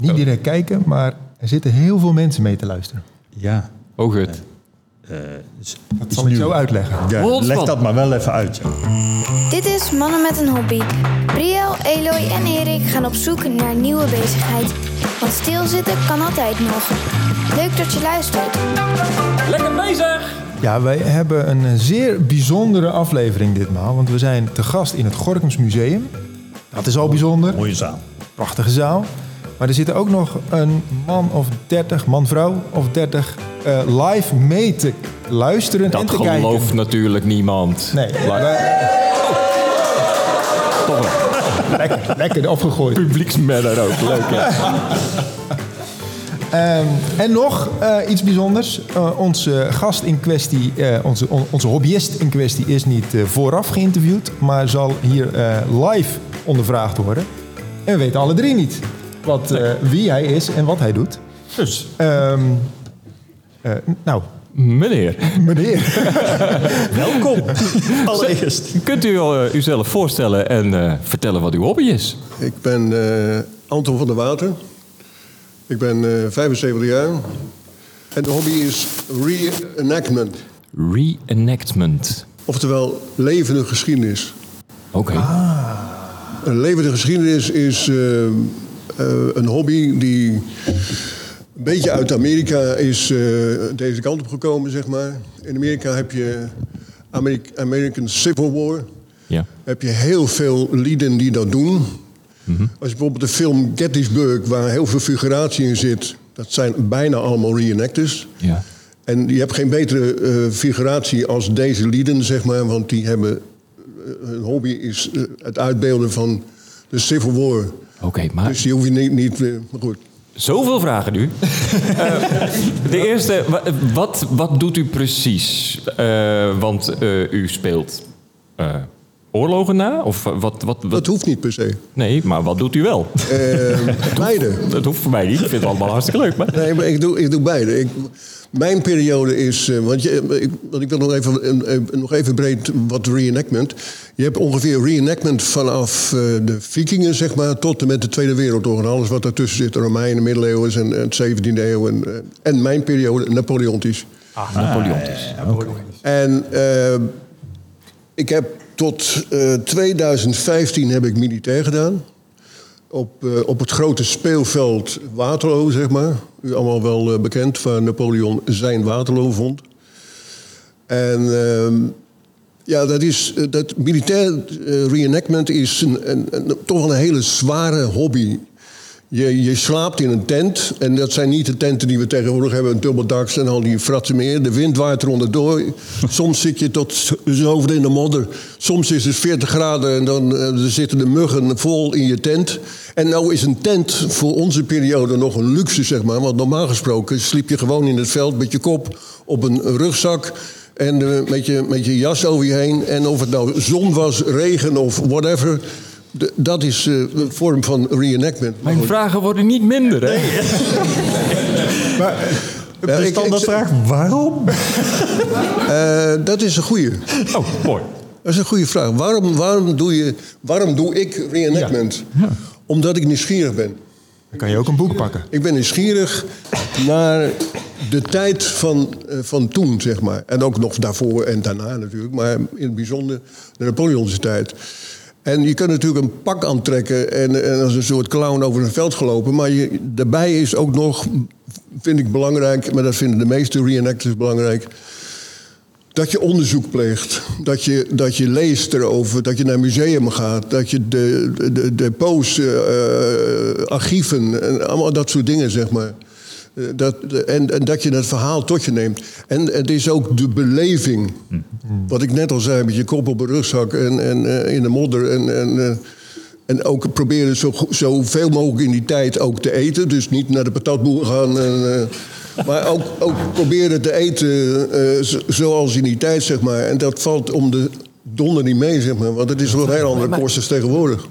Niet direct kijken, maar er zitten heel veel mensen mee te luisteren. Ja. Oh, goed. Dat zal ik zo uitleggen. ja leg dat maar wel even uit. Ja. Dit is Mannen met een Hobby. Briel, Eloy en Erik gaan op zoek naar nieuwe bezigheid. Want stilzitten kan altijd nog. Leuk dat je luistert. Lekker bezig! Ja, wij hebben een zeer bijzondere aflevering ditmaal. Want we zijn te gast in het Gorkums Museum. Dat is al bijzonder. Mooie zaal. Prachtige zaal. Maar er zitten ook nog een man of 30, man-vrouw of 30 eh, live mee te luisteren en Dat te kijken. gelooft natuurlijk niemand. Nee, wel. lekker, lekker opgegooid. Publieksmanner ook. Leuk, hè? Ehm, en nog eh, iets bijzonders. Eh, onze gast in kwestie, onze, on- onze hobbyist in kwestie, is niet vooraf geïnterviewd, maar zal hier live ondervraagd worden. En we weten alle drie niet wat, eh, wie hij is en wat hij doet. Dus, Ehm, eh, nou, meneer, meneer. Welkom. Allereerst. kunt u eh, uzelf voorstellen en eh, vertellen wat uw hobby is? Ik ben eh, Anton van der Water. Ik ben eh 75 jaar. En de hobby is reenactment. Reenactment. Oftewel levende geschiedenis. Oké. Een levende geschiedenis is eh, eh, een hobby die een beetje uit Amerika is eh, deze kant op gekomen, zeg maar. In Amerika heb je Ameri- American Civil War. Ja. heb je heel veel lieden die dat doen. Als je bijvoorbeeld de film Gettysburg, waar heel veel figuratie in zit, dat zijn bijna allemaal reenactors. Ja. En je hebt geen betere eh, figuratie als deze lieden, zeg maar, want die hebben. eh, hun hobby is eh, het uitbeelden van de Civil War. Oké, maar Dus die hoef je niet. niet goed. zoveel vragen nu. Eh, de eerste, wa- wat, wat doet u precies? Eh, want eh, u speelt oorlogen na? Of wat, wat, wat? Dat hoeft niet per se. Nee, maar wat doet u wel? Beide. Dat hoeft voor mij niet. Ik vind het allemaal hartstikke leuk. Maar... Nee, maar ik doe, ik doe beide. Ik, mijn periode is. eh, want, je, ik, want ik wil nog even, een- een- nog even breed wat reenactment. Je hebt ongeveer reenactment vanaf eh, de Vikingen, zeg maar, tot en met de Tweede Wereldoorlog. En alles wat daartussen zit: de Romeinen, middeleeuwen en het 17e eeuw. En, eh, en mijn periode, Napoleontisch. Ah, Napoleontisch. En eh, ik heb tot eh, 2015 heb ik militair gedaan. Op, eh, op het grote speelveld Waterloo, zeg maar. U allemaal wel eh, bekend, waar Napoleon zijn Waterloo vond. En ehm, ja, dat is, eh, dat militair reenactment is een, een- toch wel een hele zware hobby. Je, je slaapt in een tent. En dat zijn niet de tenten die we tegenwoordig hebben. Een dubbeldaks en al die fratsen meer. De wind waait er onderdoor. Soms zit je tot je hoofd in de modder. Soms is het 40 graden en dan eh, er zitten de muggen vol in je tent. En nou is een tent voor onze periode nog een luxe, zeg maar. Want normaal gesproken sliep je gewoon in het veld met je kop op een rugzak. En eh, met, je, met je jas over je heen. En of het nou zon was, regen of whatever. De- dat is eh, een vorm van reenactment. Mijn vragen worden niet minder, hè? Ja, De ik- standaardvraag, waarom? Eh, dat is een goeie. Oh, mooi. Dat is een goede vraag. Waarom, waarom, doe, je, waarom doe ik reenactment? Omdat ik nieuwsgierig ben. Dan kan je ook een boek pakken. Ik ben nieuwsgierig naar de tijd van, eh, van toen, zeg maar. En ook nog daarvoor en daarna natuurlijk. Maar in het bijzonder de Napoleonse tijd. En je kunt natuurlijk een pak aantrekken en, als een soort clown over een veld gelopen. Maar daarbij is ook nog, vind ik belangrijk... maar dat vinden de meeste reenactors belangrijk... dat je onderzoek pleegt. Dat je, dat je leest erover, dat je naar museum gaat... dat je de, de, de depots, eh, eh, archieven en allemaal dat soort dingen, zeg maar... Dat, en, en dat je het verhaal tot je neemt. En het is ook de beleving. Wat ik net al zei, met je kop op een rugzak en, en eh, in de modder. En, en, eh, en ook proberen zo, mogelijk in die tijd ook te eten. Dus niet naar de patatboer gaan. En, eh, maar ook, ook proberen te eten eh, zo- zoals in die tijd, zeg maar. En dat valt om de donder niet mee, zeg maar. Want het is wel een heel andere kost als tegenwoordig.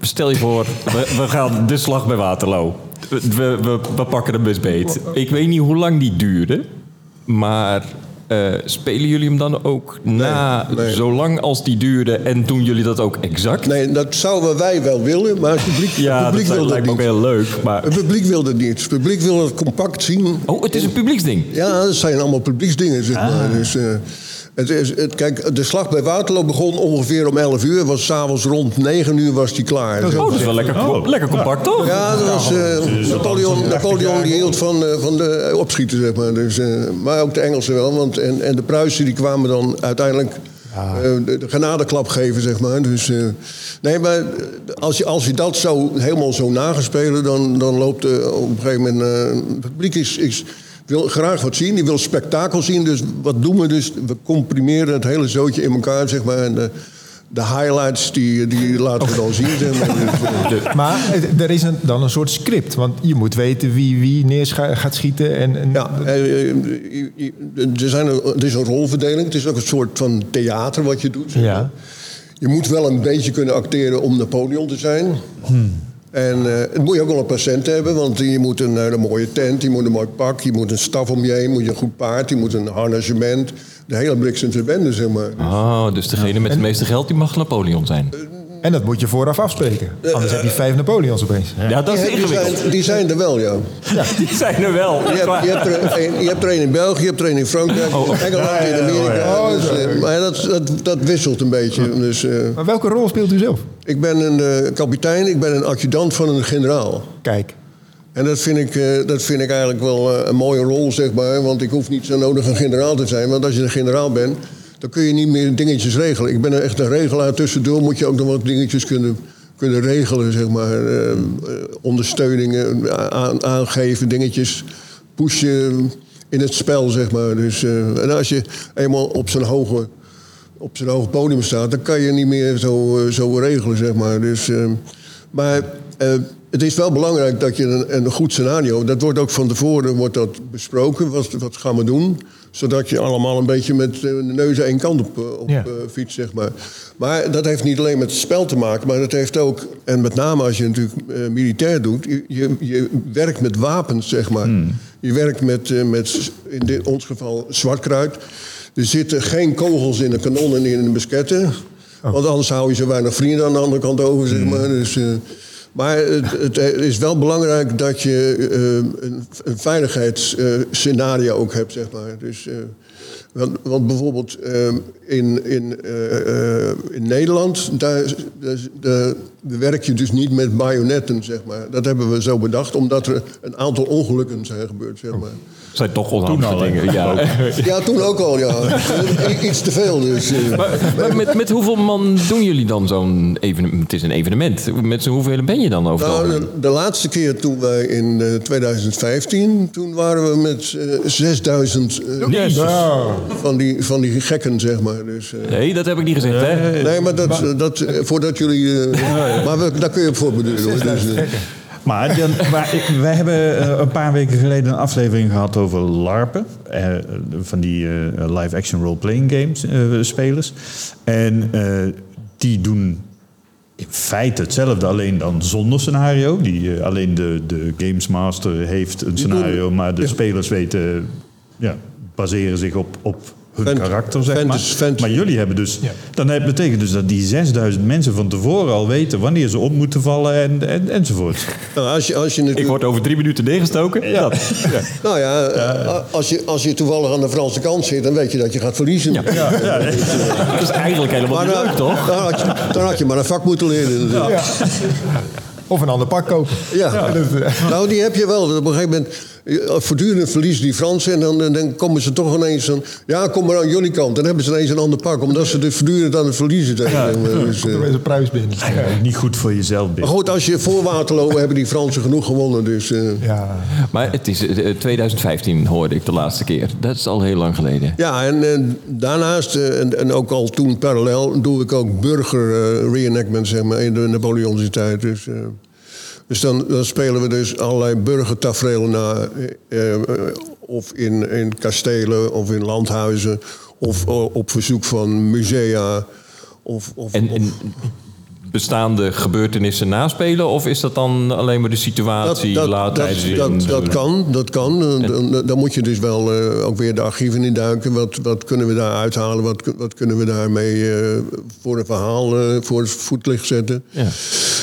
Stel je voor, we, we gaan de slag bij Waterloo. We, we, we pakken de beet. Ik weet niet hoe lang die duurde. Maar eh, spelen jullie hem dan ook na, nee. zolang als die duurde en doen jullie dat ook exact? Nee, dat zouden wij wel willen, maar het publiek, Ja, het publiek dat wil dat lijkt me ook niet. heel leuk. Maar... Het publiek wil dat niet. Het publiek wil het compact zien. Oh, het is een publieksding. Ja, dat zijn allemaal publieksdingen, zeg maar. Dus, eh, het is, het, kijk, de slag bij Waterloo begon ongeveer om 11 uur. Was s'avonds rond 9 uur was die klaar. zeg Oh, maar. dat is wel lekker, Oh. lekker compact, toch? Ja, dat was, eh, Napoleon, Napoleon die hield van, eh, van de eh, opschieten, zeg maar. Dus, eh, maar ook de Engelsen wel. Want, en, en de Pruisen die kwamen dan uiteindelijk eh, de, de genadeklap geven, zeg maar. Dus, eh, nee, maar als je, als je dat zo helemaal zo nagespeeld, dan, dan loopt op een gegeven moment... het publiek is, is, wil graag wat zien, die wil spektakel zien. Dus wat doen we dus? We comprimeren het hele zootje in elkaar, zeg maar. En de, de highlights, die, die laten we dan zien, zeg maar. Eh, Maar het- er is een, dan een soort script. Want je moet weten wie wie neer gaat schieten. En, en Ja, eh, eh, er, zijn een, het is een rolverdeling. Het is ook een soort van theater wat je doet. zeg Ja. maar. Je moet wel een beetje kunnen acteren om Napoleon te zijn. En eh, het moet je ook wel een patiënt hebben, want je moet een hele mooie tent, je moet een mooi pak, je moet een staf om je heen, moet je een goed paard, je moet een harnagement. De hele bliksem te bende, zeg maar. Oh, dus degene met het meeste geld, die mag Napoleon zijn. En dat moet je vooraf afspreken. Anders heb je vijf Napoleons opeens. Ja, dat is Die, die, ingewikkeld. zijn, die zijn er wel, ja. Die zijn er wel. Je hebt, je, hebt er een, je hebt er een in België, je hebt er een in Frankrijk, Engeland, in Amerika. Oh, dus, eh, maar dat, dat, dat wisselt een beetje. Dus, eh, Maar welke rol speelt u zelf? Ik ben een eh, kapitein, ik ben een adjudant van een generaal. Kijk. En dat vind ik, eh, dat vind ik eigenlijk wel eh, een mooie rol, zeg maar. Want ik hoef niet zo nodig een generaal te zijn. Want als je een generaal bent, dan kun je niet meer dingetjes regelen. Ik ben echt een regelaar. Tussendoor moet je ook nog wat dingetjes kunnen, kunnen regelen, zeg maar. Eh, eh, ondersteuningen, aan- aangeven, dingetjes pushen in het spel, zeg maar. Dus, eh, en als je eenmaal op zo'n hoge op zijn hoge podium staat, dan kan je niet meer zo, eh, zo regelen, zeg maar. Dus, eh, maar eh, het is wel belangrijk dat je een, een goed scenario... dat wordt ook van tevoren wordt dat besproken, wat, wat gaan we doen... zodat je allemaal een beetje met eh, de neus één kant op, eh, op Ja. eh, fietst, zeg maar. Maar dat heeft niet alleen met het spel te maken, maar dat heeft ook... en met name als je natuurlijk militair doet... Je, je, je werkt met wapens, zeg maar. Je werkt met, met, in dit, ons geval, zwartkruid... Er zitten geen kogels in de kanonnen en in de musketten. Want anders hou je zo weinig vrienden aan de andere kant over, zeg maar. Dus, maar het, is wel belangrijk dat je eh, een, een veiligheidsscenario ook hebt, zeg maar. Dus, eh, want, want bijvoorbeeld eh, in, in, in Nederland, daar, daar, daar werk je dus niet met bajonetten, zeg maar. Dat hebben we zo bedacht, omdat er een aantal ongelukken zijn gebeurd, zeg maar. zijn toch onhandige dingen. Ja. Ja, toen ook al, ja. Iets te veel, dus... eh. Maar, maar met, met hoeveel man doen jullie dan zo'n evenement? Het is een evenement. Met z'n hoeveel ben je dan over Nou, de, de laatste keer toen wij in eh, 2015, toen waren we met eh, 6000 eh, Jezus. van, die, van die gekken, zeg maar. Dus, eh, Nee, dat heb ik niet gezegd, hè? nee, maar dat, dat, eh, voordat jullie... eh, maar we, daar kun je op voorbeduren. Dus, eh, Maar, dan, maar ik- wij hebben eh, een paar weken geleden een aflevering gehad over LARPen. eh, van die eh, live-action role-playing games eh, spelers. En eh, die doen in feite hetzelfde, alleen dan zonder scenario. Die, eh, alleen de, de Games Master heeft een scenario, maar de ja. spelers weten, ja, baseren zich op, op hun karakter, zeg maar. Maar jullie hebben dus, dan heb- betekent dus dat die 6000 mensen van tevoren al weten wanneer ze op moeten vallen en, en, enzovoort. nou, als je, als je Ik natuurlijk, word over drie minuten neergestoken. Ja. Dat. Ja. nou ja, eh, als, je, als je toevallig aan de Franse kant zit, dan weet je dat je gaat verliezen. Dat is eigenlijk helemaal Maar niet dan, leuk, toch? Dan had, je, dan had je maar een vak moeten leren. Ja. Of een ander pak kopen. Ja. Nou, die heb je wel. Op een gegeven moment, eh, voortdurend verliezen die Fransen. En dan, dan komen ze toch ineens van... Ja, kom maar aan jullie kant. Dan hebben ze ineens een ander pak. Omdat ze dus voortdurend aan het verliezen zijn. Dus, eh, Er is een prijs binnen. Niet goed voor jezelf, maar Bik. goed, als je voor Waterloo hebben die Fransen genoeg gewonnen. Dus, eh, Ja. Maar het is eh, 2015 hoorde ik de laatste keer. Dat is al heel lang geleden. ja, en, en daarnaast, eh, en, en ook al toen parallel... doe ik ook burger eh, reenactment, zeg maar, in de Napoleontische tijd. Dus, eh, dus dan, dan spelen we dus allerlei burgertafereelen na. eh, eh, of in, in kastelen, of in landhuizen... of eh, op verzoek van musea... Of, of, En, of- en bestaande gebeurtenissen naspelen? Of is dat dan alleen maar de situatie laat dat, tijdens dat, dat, kan, dat kan. Dan, dan moet je dus wel ook weer de archieven induiken. Wat, wat kunnen we daar uithalen? Wat, wat kunnen we daarmee voor een verhaal eh, voor het voetlicht zetten? Ja.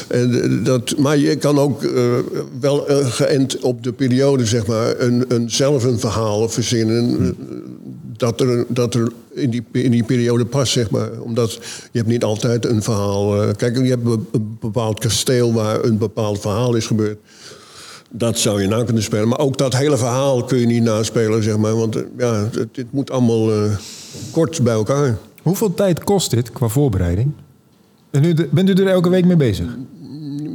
Eh, dat, maar je kan ook eh, wel eh, geënt op de periode, zeg maar, een, een, zelf een verhaal verzinnen. Dat er, dat er in, die, in die periode past, zeg maar. Omdat je hebt niet altijd een verhaal. eh, kijk, je hebt een bepaald kasteel waar een bepaald verhaal is gebeurd. Dat zou je na kunnen spelen. Maar ook dat hele verhaal kun je niet naspelen, zeg maar. Want ja, het, moet allemaal kort bij elkaar. Hoeveel tijd kost dit qua voorbereiding? En u, bent u er elke week mee bezig?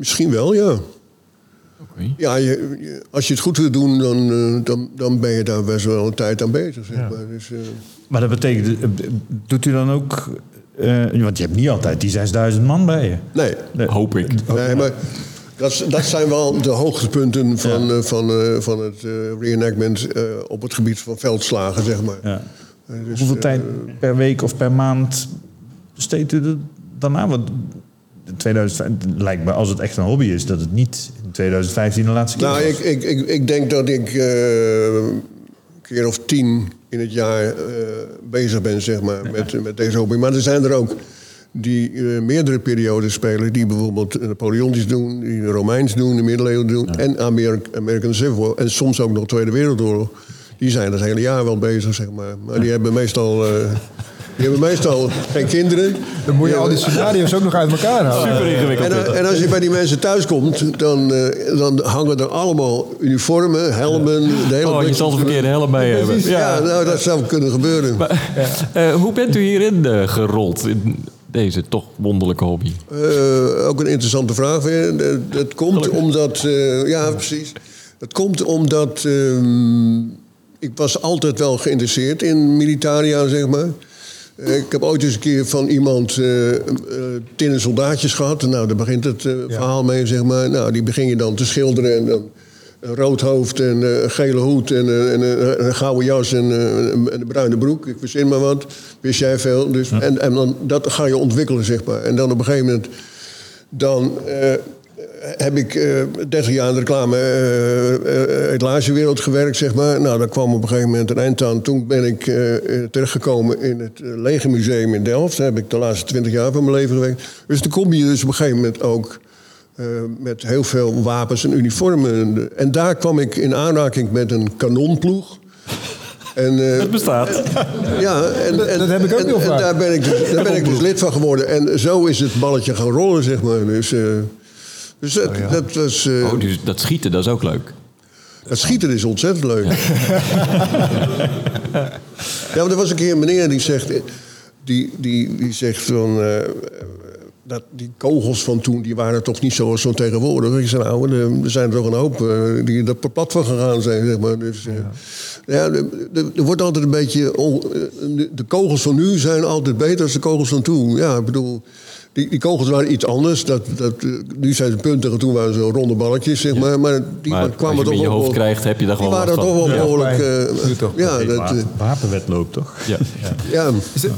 Misschien wel, ja. Ja, je, je- als je het goed wil doen, dan, eh, dan, dan ben je daar best wel een tijd aan bezig. Zeg maar. Dus, eh, Maar dat betekent, eh, doet u dan ook... eh, want je hebt niet altijd die 6000 man bij je. nee, Nee. Hoop ik. nee maar dat, dat zijn wel de hoogtepunten van, eh, van, eh, van het eh, reenactment eh, op het gebied van veldslagen, zeg maar. Ja. Dus, Hoeveel eh, tijd per week of per maand besteedt u er dan aan? Want in 2005, het lijkt me, als het echt een hobby is, dat het niet in 2015 de laatste keer Nou, was. ik, ik, ik, ik denk dat ik eh, een keer of tien in het jaar eh, bezig ben, zeg maar, met, met deze hobby. Maar er zijn er ook die eh, meerdere periodes spelen. Die bijvoorbeeld Napoleontisch doen, die de Romeins doen, de middeleeuwen doen. En Amerik American Civil War. En soms ook nog Tweede Wereldoorlog. Die zijn het hele jaar wel bezig, zeg maar. Maar die hebben meestal... die hebben meestal geen kinderen. Dan moet je al die scenario's ook nog uit elkaar halen. Super ingewikkeld. En, eh, en als je bij die mensen thuis komt, dan, eh, dan hangen er allemaal uniformen, helmen, de hele Oh, je zal de verkeerde helm je hebben. Ja, nou, dat zou kunnen gebeuren. Eh, hoe bent u hierin gerold? In deze toch wonderlijke hobby? Eh, ook een interessante vraag weer. Dat komt omdat... eh, ja, precies. Dat komt omdat... ehm, ik was altijd wel geïnteresseerd in militaria, zeg maar. Eh, Ik heb ooit eens een keer van iemand eh eh, tinnen soldaatjes gehad. Nou, daar begint het verhaal mee, zeg maar. Nou, die begin je dan te schilderen en dan... Een rood hoofd en een gele hoed en, en een, gouden jas en, een- en een bruine broek. Ik verzin maar wat. Wist jij veel. Dus, En, en dan, dat ga je ontwikkelen, zeg maar. En dan op een gegeven moment... Dan heb ik eh 30 jaar in de reclame eh, eh, etalagewereld gewerkt, zeg maar. Nou, daar kwam op een gegeven moment een eind aan. Toen ben ik terechtgekomen in het Legermuseum in Delft. Daar heb ik de laatste 20 jaar van mijn leven gewerkt. Dus dan kom je dus op een gegeven moment ook... met heel veel wapens en uniformen. En daar kwam ik in aanraking met een kanonploeg. En, Het bestaat. ja, en, en, dat heb ik ook en, heel en vaak. daar ben ik, dus, daar ben ik dus lid van geworden. En zo is het balletje gaan rollen, zeg maar. Dus, dus dat, dat was... eh, Oh, dus dat schieten, dat is ook leuk. het schieten is ontzettend leuk. Ja, maar er was een keer een meneer die zegt... Die, die, die zegt van... eh, dat die kogels van toen, die waren toch niet zoals zo tegenwoordig. Ik zei, nou, er- er zijn er toch een hoop eh, die er per plat van gegaan zijn, zeg maar. Dus, eh, ja, er wordt altijd een beetje... on- eh, de, de kogels van nu zijn altijd beter dan de kogels van toen. Ja, ik bedoel... Die, die kogels waren iets anders. Dat, dat, eh, nu zijn ze puntig en toen waren ze ronde balletjes, zeg maar. Maar die Maar kwamen als je toch hem in je hoofd krijgt, heb je daar die gewoon waren wat toch van. wel Ja, behoorlijk... maar- eh, ja, dat, eh, wapenwetloop, toch? Ja. ja. Is het-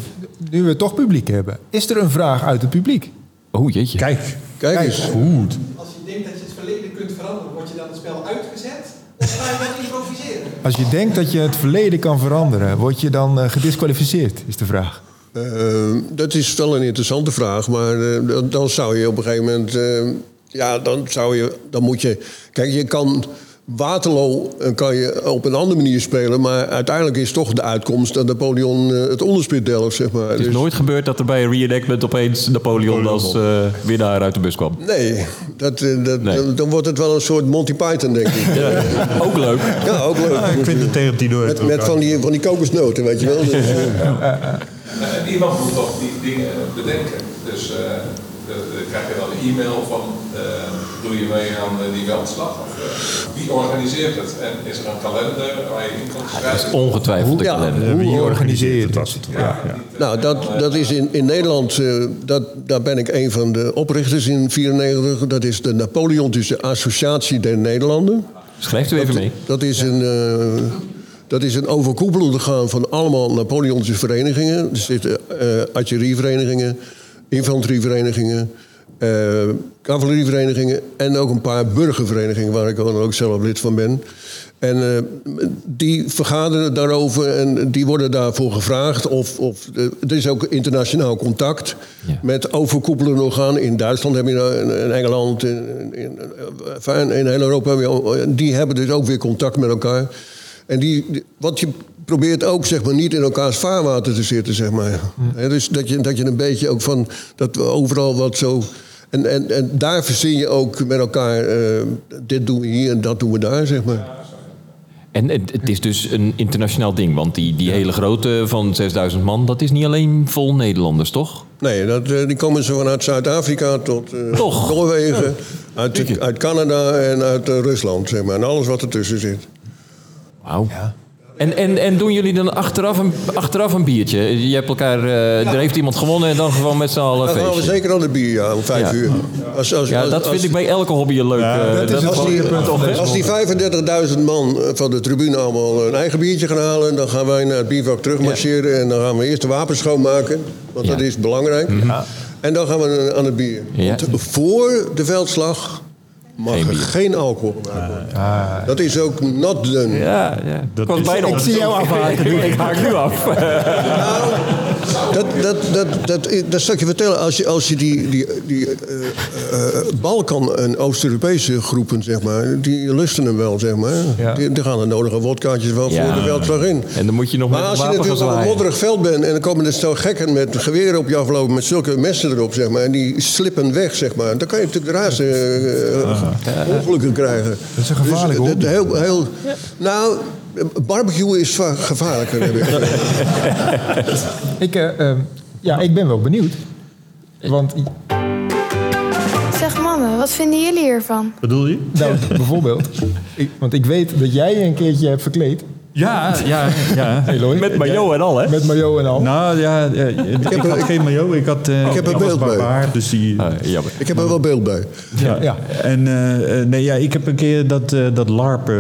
nu we toch publiek hebben, is er een vraag uit het publiek? Oh jeetje. Kijk, Kijk eens. goed. Als je denkt dat je het verleden kunt veranderen, word je dan het spel uitgezet? Of ga je dan improviseren? Als je denkt dat je het verleden kan veranderen, word je dan gedisqualificeerd, is de vraag. Eh, dat is wel een interessante vraag, maar eh, dan- dan zou je op een gegeven moment, eh, ja, dan zou je, dan moet je, kijk, je kan Waterloo kan je op een andere manier spelen, maar uiteindelijk is toch de uitkomst dat Napoleon eh, het onderspit delft, zeg maar. Het is Dus- nooit gebeurd dat er bij een reenactment opeens Napoleon als eh, winnaar uit de bus kwam. Nee, dat, dat, Nee. Dan, dan wordt het wel een soort Monty Python, denk ik. Ja, Ook leuk. ook leuk. ik vind het tegen Tino Met, met van, die, van die kokosnoten, weet je wel. Dus, En iemand moet toch die dingen bedenken. Dus eh, dan dan krijg je dan een e-mail van, eh, doe je mee aan eh, die veldslag? Of, eh, wie organiseert het? En is er een kalender waar je in kan Dat schrijven? is ongetwijfeld de Ja. kalender. Wie organiseert het? het? Was het. Ja. Ja. Nou, dat, dat is in, in Nederland, eh, dat, daar ben ik een van de oprichters in 94. Dat is de Napoleontische Associatie der Nederlanden. Schrijft u even mee. Dat is een, eh, dat is een overkoepelend orgaan van allemaal Napoleontische verenigingen. Er zitten eh artillerieverenigingen, infanterieverenigingen, eh, cavalerieverenigingen en ook een paar burgerverenigingen waar ik ook zelf lid van ben. En eh, die vergaderen daarover en die worden daarvoor gevraagd. Of, of, er is ook internationaal contact Ja. met overkoepelende organen. In Duitsland heb je dat, in in Engeland, in, in, heel Europa. Heb je al- die hebben dus ook weer contact met elkaar. En die, wat je probeert ook zeg maar, niet in elkaars vaarwater te zitten. Zeg maar. Hè, dus dat je, dat je een beetje ook van dat we overal wat zo. En, en, en daar verzin je ook met elkaar. eh, dit doen we hier en dat doen we daar, zeg maar. En het, het is dus een internationaal ding, want die, die hele grote van 6000 man, dat is niet alleen vol Nederlanders, toch? Nee, dat, eh, die komen zo vanuit Zuid-Afrika tot eh? Noorwegen, uit, uit Canada en uit Rusland, zeg maar. En alles wat ertussen zit. Wauw. En, en, en doen jullie dan achteraf een, achteraf een biertje? Je hebt elkaar, eh, er heeft iemand gewonnen en dan gewoon met z'n allen Dan gaan we feestje. zeker aan de bier, ja, om vijf Ja. uur. Als, als, Ja, als- dat als- vind ik bij elke hobby een leuk. eh, dat is dat- het Als die, als die 35.000 man van de tribune allemaal een eigen biertje gaan halen... dan gaan wij naar het biervak terugmarcheren... en dan gaan we eerst de wapens schoonmaken, want Ja. dat is belangrijk. En dan gaan we aan het bier. Ja. Want voor de veldslag mag Geen er bier. geen alcohol worden. Dat is ook not done. Ja, ja. Dat is- bijna ik zie jou afhaken Ik, haak nu af. Dat, dat, dat, dat, dat zal ik je vertellen. Als je, als je die, die, die eh, eh, Balkan- en Oost-Europese groepen, zeg maar, die lusten hem wel, zeg maar. Ja. Die, die gaan de nodige wodkaatjes wel Ja. voor de veldslag in. En dan moet je nog Maar met als je natuurlijk op een modderig veld bent en dan komen er zo gekken met geweren op je aflopen met zulke messen erop, zeg maar, en die slippen weg, zeg maar, dan kan je natuurlijk de raarste eh, ongelukken krijgen. Dat is een gevaarlijke dus, hobby. het- heel, heel, Nou, barbecue is va- gevaarlijker, heb ik. Ik, eh, ehm, ja, ik ben wel benieuwd. Want Zeg mannen, wat vinden jullie hiervan? Bedoel je? nou, bijvoorbeeld, ik, want ik weet dat jij je een keertje hebt verkleed. Ja, ja, ja. Met maillot en al, hè? Met maillot en al. Nou ja, ja, ik, heb had geen maillot. Ik had, eh, Ik heb een beeld bij. barbaar, dus die... Ah, jammer. Ik heb er wel beeld bij. Ja. Ja. En eh, eh, nee, ja, ik heb een keer dat, eh, dat LARP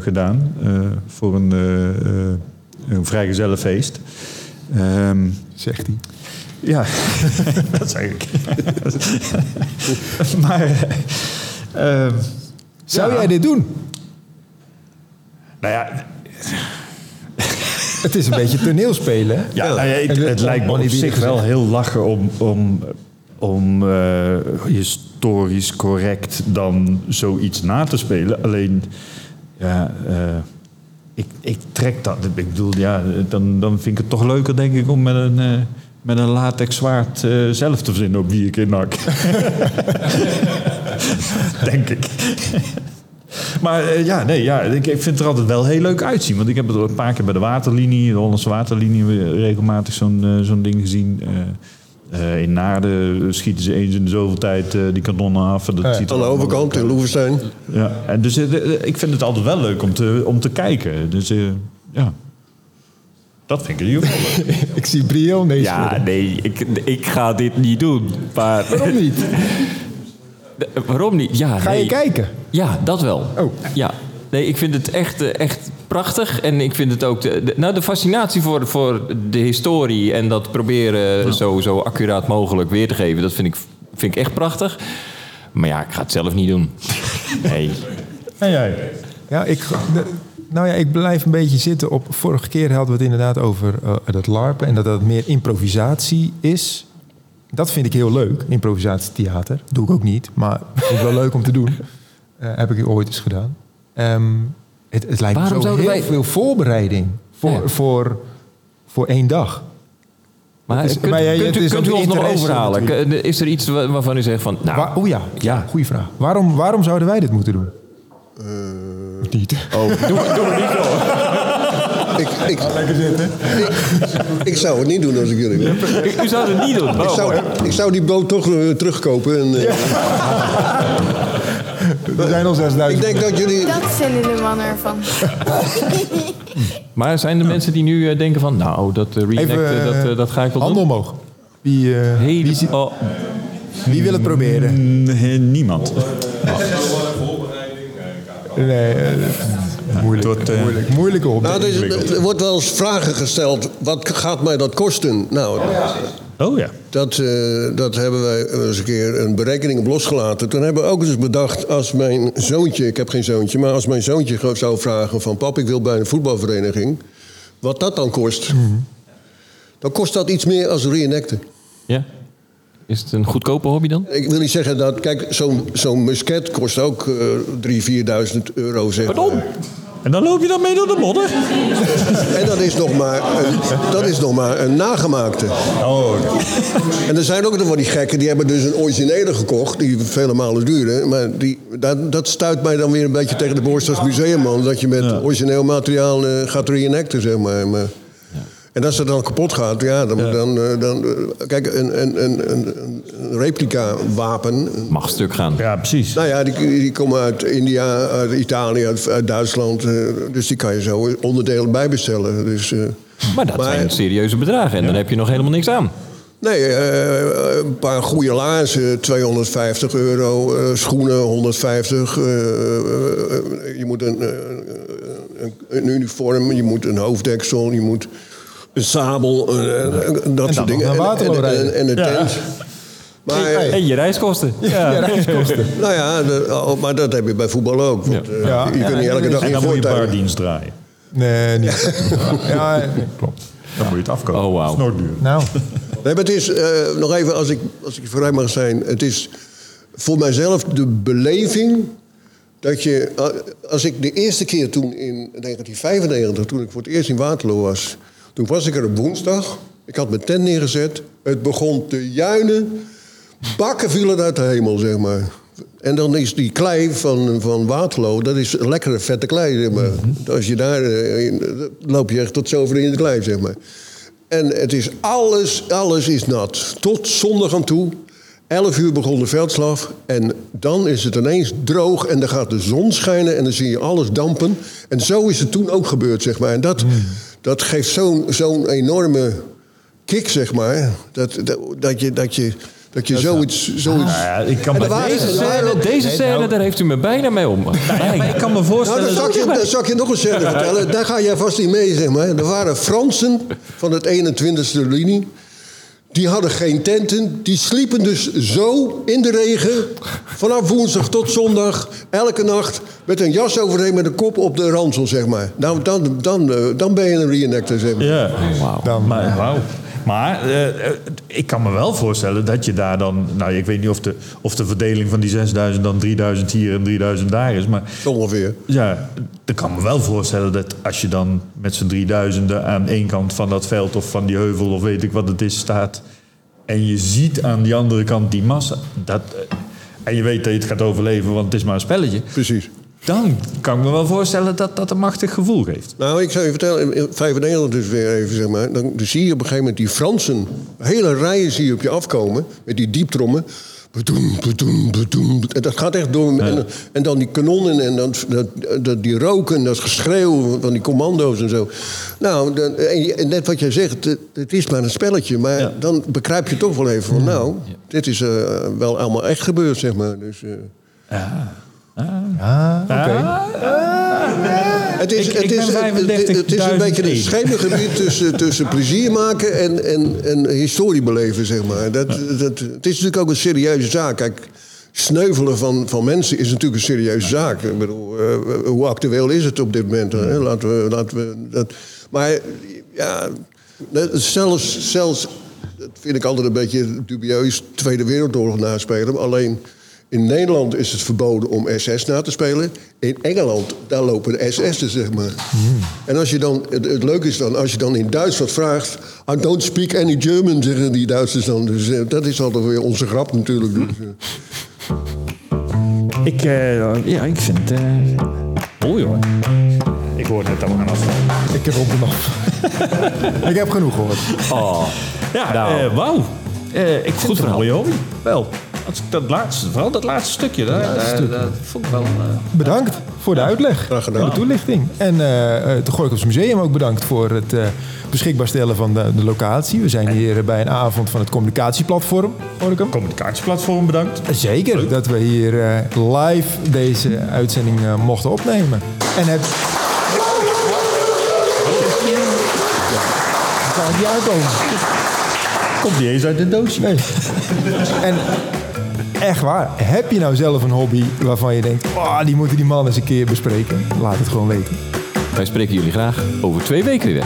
gedaan eh, voor een, een vrijgezellenfeest. Ehm Zegt hij. ja, dat zeg ik. maar eh, eh, Zou ja. jij dit doen? Nou ja, Het is een beetje toneelspelen. Ja, nou ja, de- het lijkt me op zich wel gezegd. heel lachen om, om, om eh, historisch correct dan zoiets na te spelen. Alleen, ja, eh, ik, ik trek dat. Ik bedoel, ja, dan, dan vind ik het toch leuker, denk ik, om met een, eh, met een latex zwaard zelf te verzinnen op wie ik in nak. denk ik. Maar eh, ja, nee, ja, ik, ik vind het er altijd wel heel leuk uitzien. Want ik heb het een paar keer bij de waterlinie, de Hollandse waterlinie, regelmatig zo'n eh, zo'n ding gezien. Eh, eh, in Naarden schieten ze eens in de zoveel tijd die kanonnen af. En Dat Ja. ziet Aan de overkant in. Loevestein. Ja, en dus ik vind het altijd wel leuk om te, om te kijken. Dus eh, ja, dat vind ik leuk. Ik zie Brio nee Ja, nee, ik, ik ga dit niet doen. Maar, Waarom niet? waarom niet? Ja, Ga je nee. kijken? Ja, dat wel. Oh. Ja. Nee, ik vind het echt, eh, echt prachtig. En ik vind het ook... De, de- nou, de fascinatie voor, voor de historie... en dat proberen zo, zo accuraat mogelijk weer te geven... dat vind ik, vind ik echt prachtig. Maar ja, ik ga het zelf niet doen. Nee. En jij? Ja, ik, de- nou ja, ik blijf een beetje zitten op... Vorige keer hadden we het inderdaad over eh, dat larpen... en dat dat meer improvisatie is. Dat vind ik heel leuk, improvisatietheater. Doe ik ook niet, maar vind ik wel leuk om te doen. Eh, heb ik ooit eens gedaan. Ehm, het, het lijkt Waarom me zo heel zouden wij- veel voorbereiding voor, Ja. voor, voor één dag. Maar Het is- kunt, maar kunt is kunt u ons nog overhalen? natuurlijk. Is er iets wa- waarvan u zegt van... Nou, Waar, oh ja, Ja. goede vraag. Waarom, waarom zouden wij dit moeten doen? niet. oh, doe, doe het niet zo. Ik, ik, ik, ik zou het niet doen als ik jullie ben. U, zou het niet doen. Ik zou, ik zou die boot toch eh, terugkopen. En, eh, Er zijn al 6000. Ik denk dat jullie... Dat vinden de mannen ervan. Maar zijn er mensen die nu eh, denken van... Nou, dat uh, Even, dat, dat ga ik wel Handen doen? omhoog. Wie, eh, Hele- wie, ziet- oh, wie wil het proberen? Nee, niemand. Nee, eh, moeilijk, wordt, eh, moeilijk. Moeilijke hobby. Nou, er, is- er wordt wel eens vragen gesteld. Wat gaat mij dat kosten? Nou, Oh ja. Dat, eh, dat hebben wij eens een keer een berekening op losgelaten. Toen hebben we ook eens bedacht, als mijn zoontje, ik heb geen zoontje, maar als mijn zoontje gewoon zou vragen van pap, ik wil bij een voetbalvereniging, wat dat dan kost. Dan kost dat iets meer als reenacten. Ja. Is het een goedkope hobby dan? Ik wil niet zeggen dat, kijk, zo'n zo'n musket kost ook eh 3.000, 4.000 euro. Zeg Pardon? maar. En dan loop je dan mee door de modder? En dat is nog maar een, dat is nog maar een nagemaakte. Oh, En er zijn ook nog wel die gekken, die hebben dus een originele gekocht, die vele malen duurder. Maar die, dat, dat stuit mij dan weer een beetje tegen de borst als museumman, dat je met origineel materiaal eh, gaat reenacten, zeg maar. maar En als dat dan kapot gaat, ja, dan... dan, eh, dan eh, kijk, een, een, een, een, een replica wapen... Mag stuk gaan. ja, precies. Nou ja, die, die komen uit India, uit Italië, uit, uit Duitsland. eh, dus die kan je zo onderdelen bijbestellen. Dus, eh, Maar dat Maar- zijn serieuze bedragen en dan heb je nog helemaal niks aan. Nee, eh, een paar goede laarzen, 250 euro. eh, schoenen, 150. eh, eh, je moet een, een, een uniform, je moet een hoofddeksel, je moet een sabel, eh, eh, dat dan soort dingen. naar En- Waterloo en, en, een tent. Maar, En je reiskosten. Ja, reiskosten. nou ja, de- oh, maar dat heb je bij voetbal ook. Want, eh, Ja. Je Ja, kunt niet elke dag En in dan moet je bardienst draaien. Nee, niet. Ja, klopt. Dan moet je het afkopen. Oh, wauw. Nou, Nee, maar het is, eh, nog even als ik, als ik vrij mag zijn. Het is voor mijzelf de beleving dat je... eh, Als ik de eerste keer toen in 1995, toen ik voor het eerst in Waterloo was... Toen was ik er op woensdag. Ik had mijn tent neergezet. Het begon te juinen. Bakken vielen uit de hemel, zeg maar. En dan is die klei van, van Waterloo, dat is lekkere vette klei, zeg maar. Als je daar, eh, loop je echt tot zover in de klei, zeg maar. En het is alles, alles is nat. Tot zondag aan toe. 11 uur begon de veldslag. En dan is het ineens droog en dan gaat de zon schijnen en dan zie je alles dampen. En zo is het toen ook gebeurd, zeg maar. En dat, dat geeft zo'n zo'n enorme kick, zeg maar. Dat, dat, dat je, dat je, dat je zoiets... zoiets Nou ja, ik kan waren- Deze scène, deze scène daar heeft u me bijna mee om. ik kan me Nou, voorstellen... dan zal, ik je, dan zal ik je nog een scène vertellen. Daar ga jij vast niet mee, zeg maar. Er waren Fransen van het 21e linie. Die hadden geen tenten. Die sliepen dus zo in de regen. Vanaf woensdag tot zondag. Elke nacht. Met een jas overheen met een kop op de ransel, zeg maar. Nou, dan, dan, eh, dan ben je een reenactor, zeg maar. Ja. dan, Maar, wauw. Maar eh, eh, ik kan me wel voorstellen dat je daar dan... Nou, ik weet niet of de, of de verdeling van die 6000 dan 3000 hier en 3000 daar is. Maar ongeveer. ja, ik kan me wel voorstellen dat als je dan met z'n 3000 aan één kant van dat veld... of van die heuvel of weet ik wat het is staat... en je ziet aan die andere kant die massa... Dat, eh, en je weet dat je het gaat overleven, want het is maar een spelletje... Precies. Dan kan ik me wel voorstellen dat dat een machtig gevoel geeft. Nou, ik zou je vertellen, in 95 dus weer even, zeg maar. Dan zie je op een gegeven moment die Fransen, hele rijen zie je op je afkomen, met die dieptrommen. Bedoem, bedoem, bedoem. En dat gaat echt door. En, en dan die kanonnen en dan, dat, dat, die roken, dat geschreeuw van die commando's en zo. Nou, dan, en, net wat jij zegt, het, het is maar een spelletje. Maar Ja. dan begrijp je toch wel even van, nou, dit is eh, wel allemaal echt gebeurd, zeg maar. Dus, eh, ah, oké. Het is, Ik- het, ik is, het, het- het is een beetje een 35.000 schemergebied tussen, tussen plezier maken en, en, en historie beleven, zeg maar. Dat, dat, het is natuurlijk ook een serieuze zaak. Kijk, sneuvelen van, van mensen is natuurlijk een serieuze zaak. Ik bedoel, eh, hoe actueel is het op dit moment? Hè? Laten we, laten we dat... Maar ja, zelfs, zelfs, dat vind ik altijd een beetje dubieus, Tweede Wereldoorlog naspelen. Alleen in Nederland is het verboden om SS na te spelen. In Engeland, daar lopen de SS'en, zeg maar. En als je dan, het, het leuke is dan, als je dan in Duitsland vraagt... I don't speak any German, zeggen die Duitsers dan. Dus eh, dat is altijd weer onze grap natuurlijk. Dus, eh. Ik, eh, ja, ik vind het... eh mooi hoor. Ik hoor net dat we gaan afsluiten. Ik heb op af. ik heb genoeg gehoord. Oh, Ja, Nou. eh, wauw. Eh, ik vind het een mooie hobby. Wel. Als ik dat laatste, vooral dat laatste stukje, daar, daar, daar vond ik wel... eh, Bedankt voor de uitleg Graag gedaan. en de toelichting. En eh eh, het Gooikels Museum ook bedankt voor het eh, beschikbaar stellen van de, de locatie. We zijn hier bij een avond van het communicatieplatform, hoor ik hem. communicatieplatform bedankt. Zeker, dat we hier eh, live deze uitzending eh, mochten opnemen. En het... Ja, kan het niet uitkomen. Komt niet eens uit de doosje. Nee. En echt waar, heb je nou zelf een hobby waarvan je denkt... Oh, die moeten die man eens een keer bespreken? Laat het gewoon weten. Wij spreken jullie graag over twee weken weer.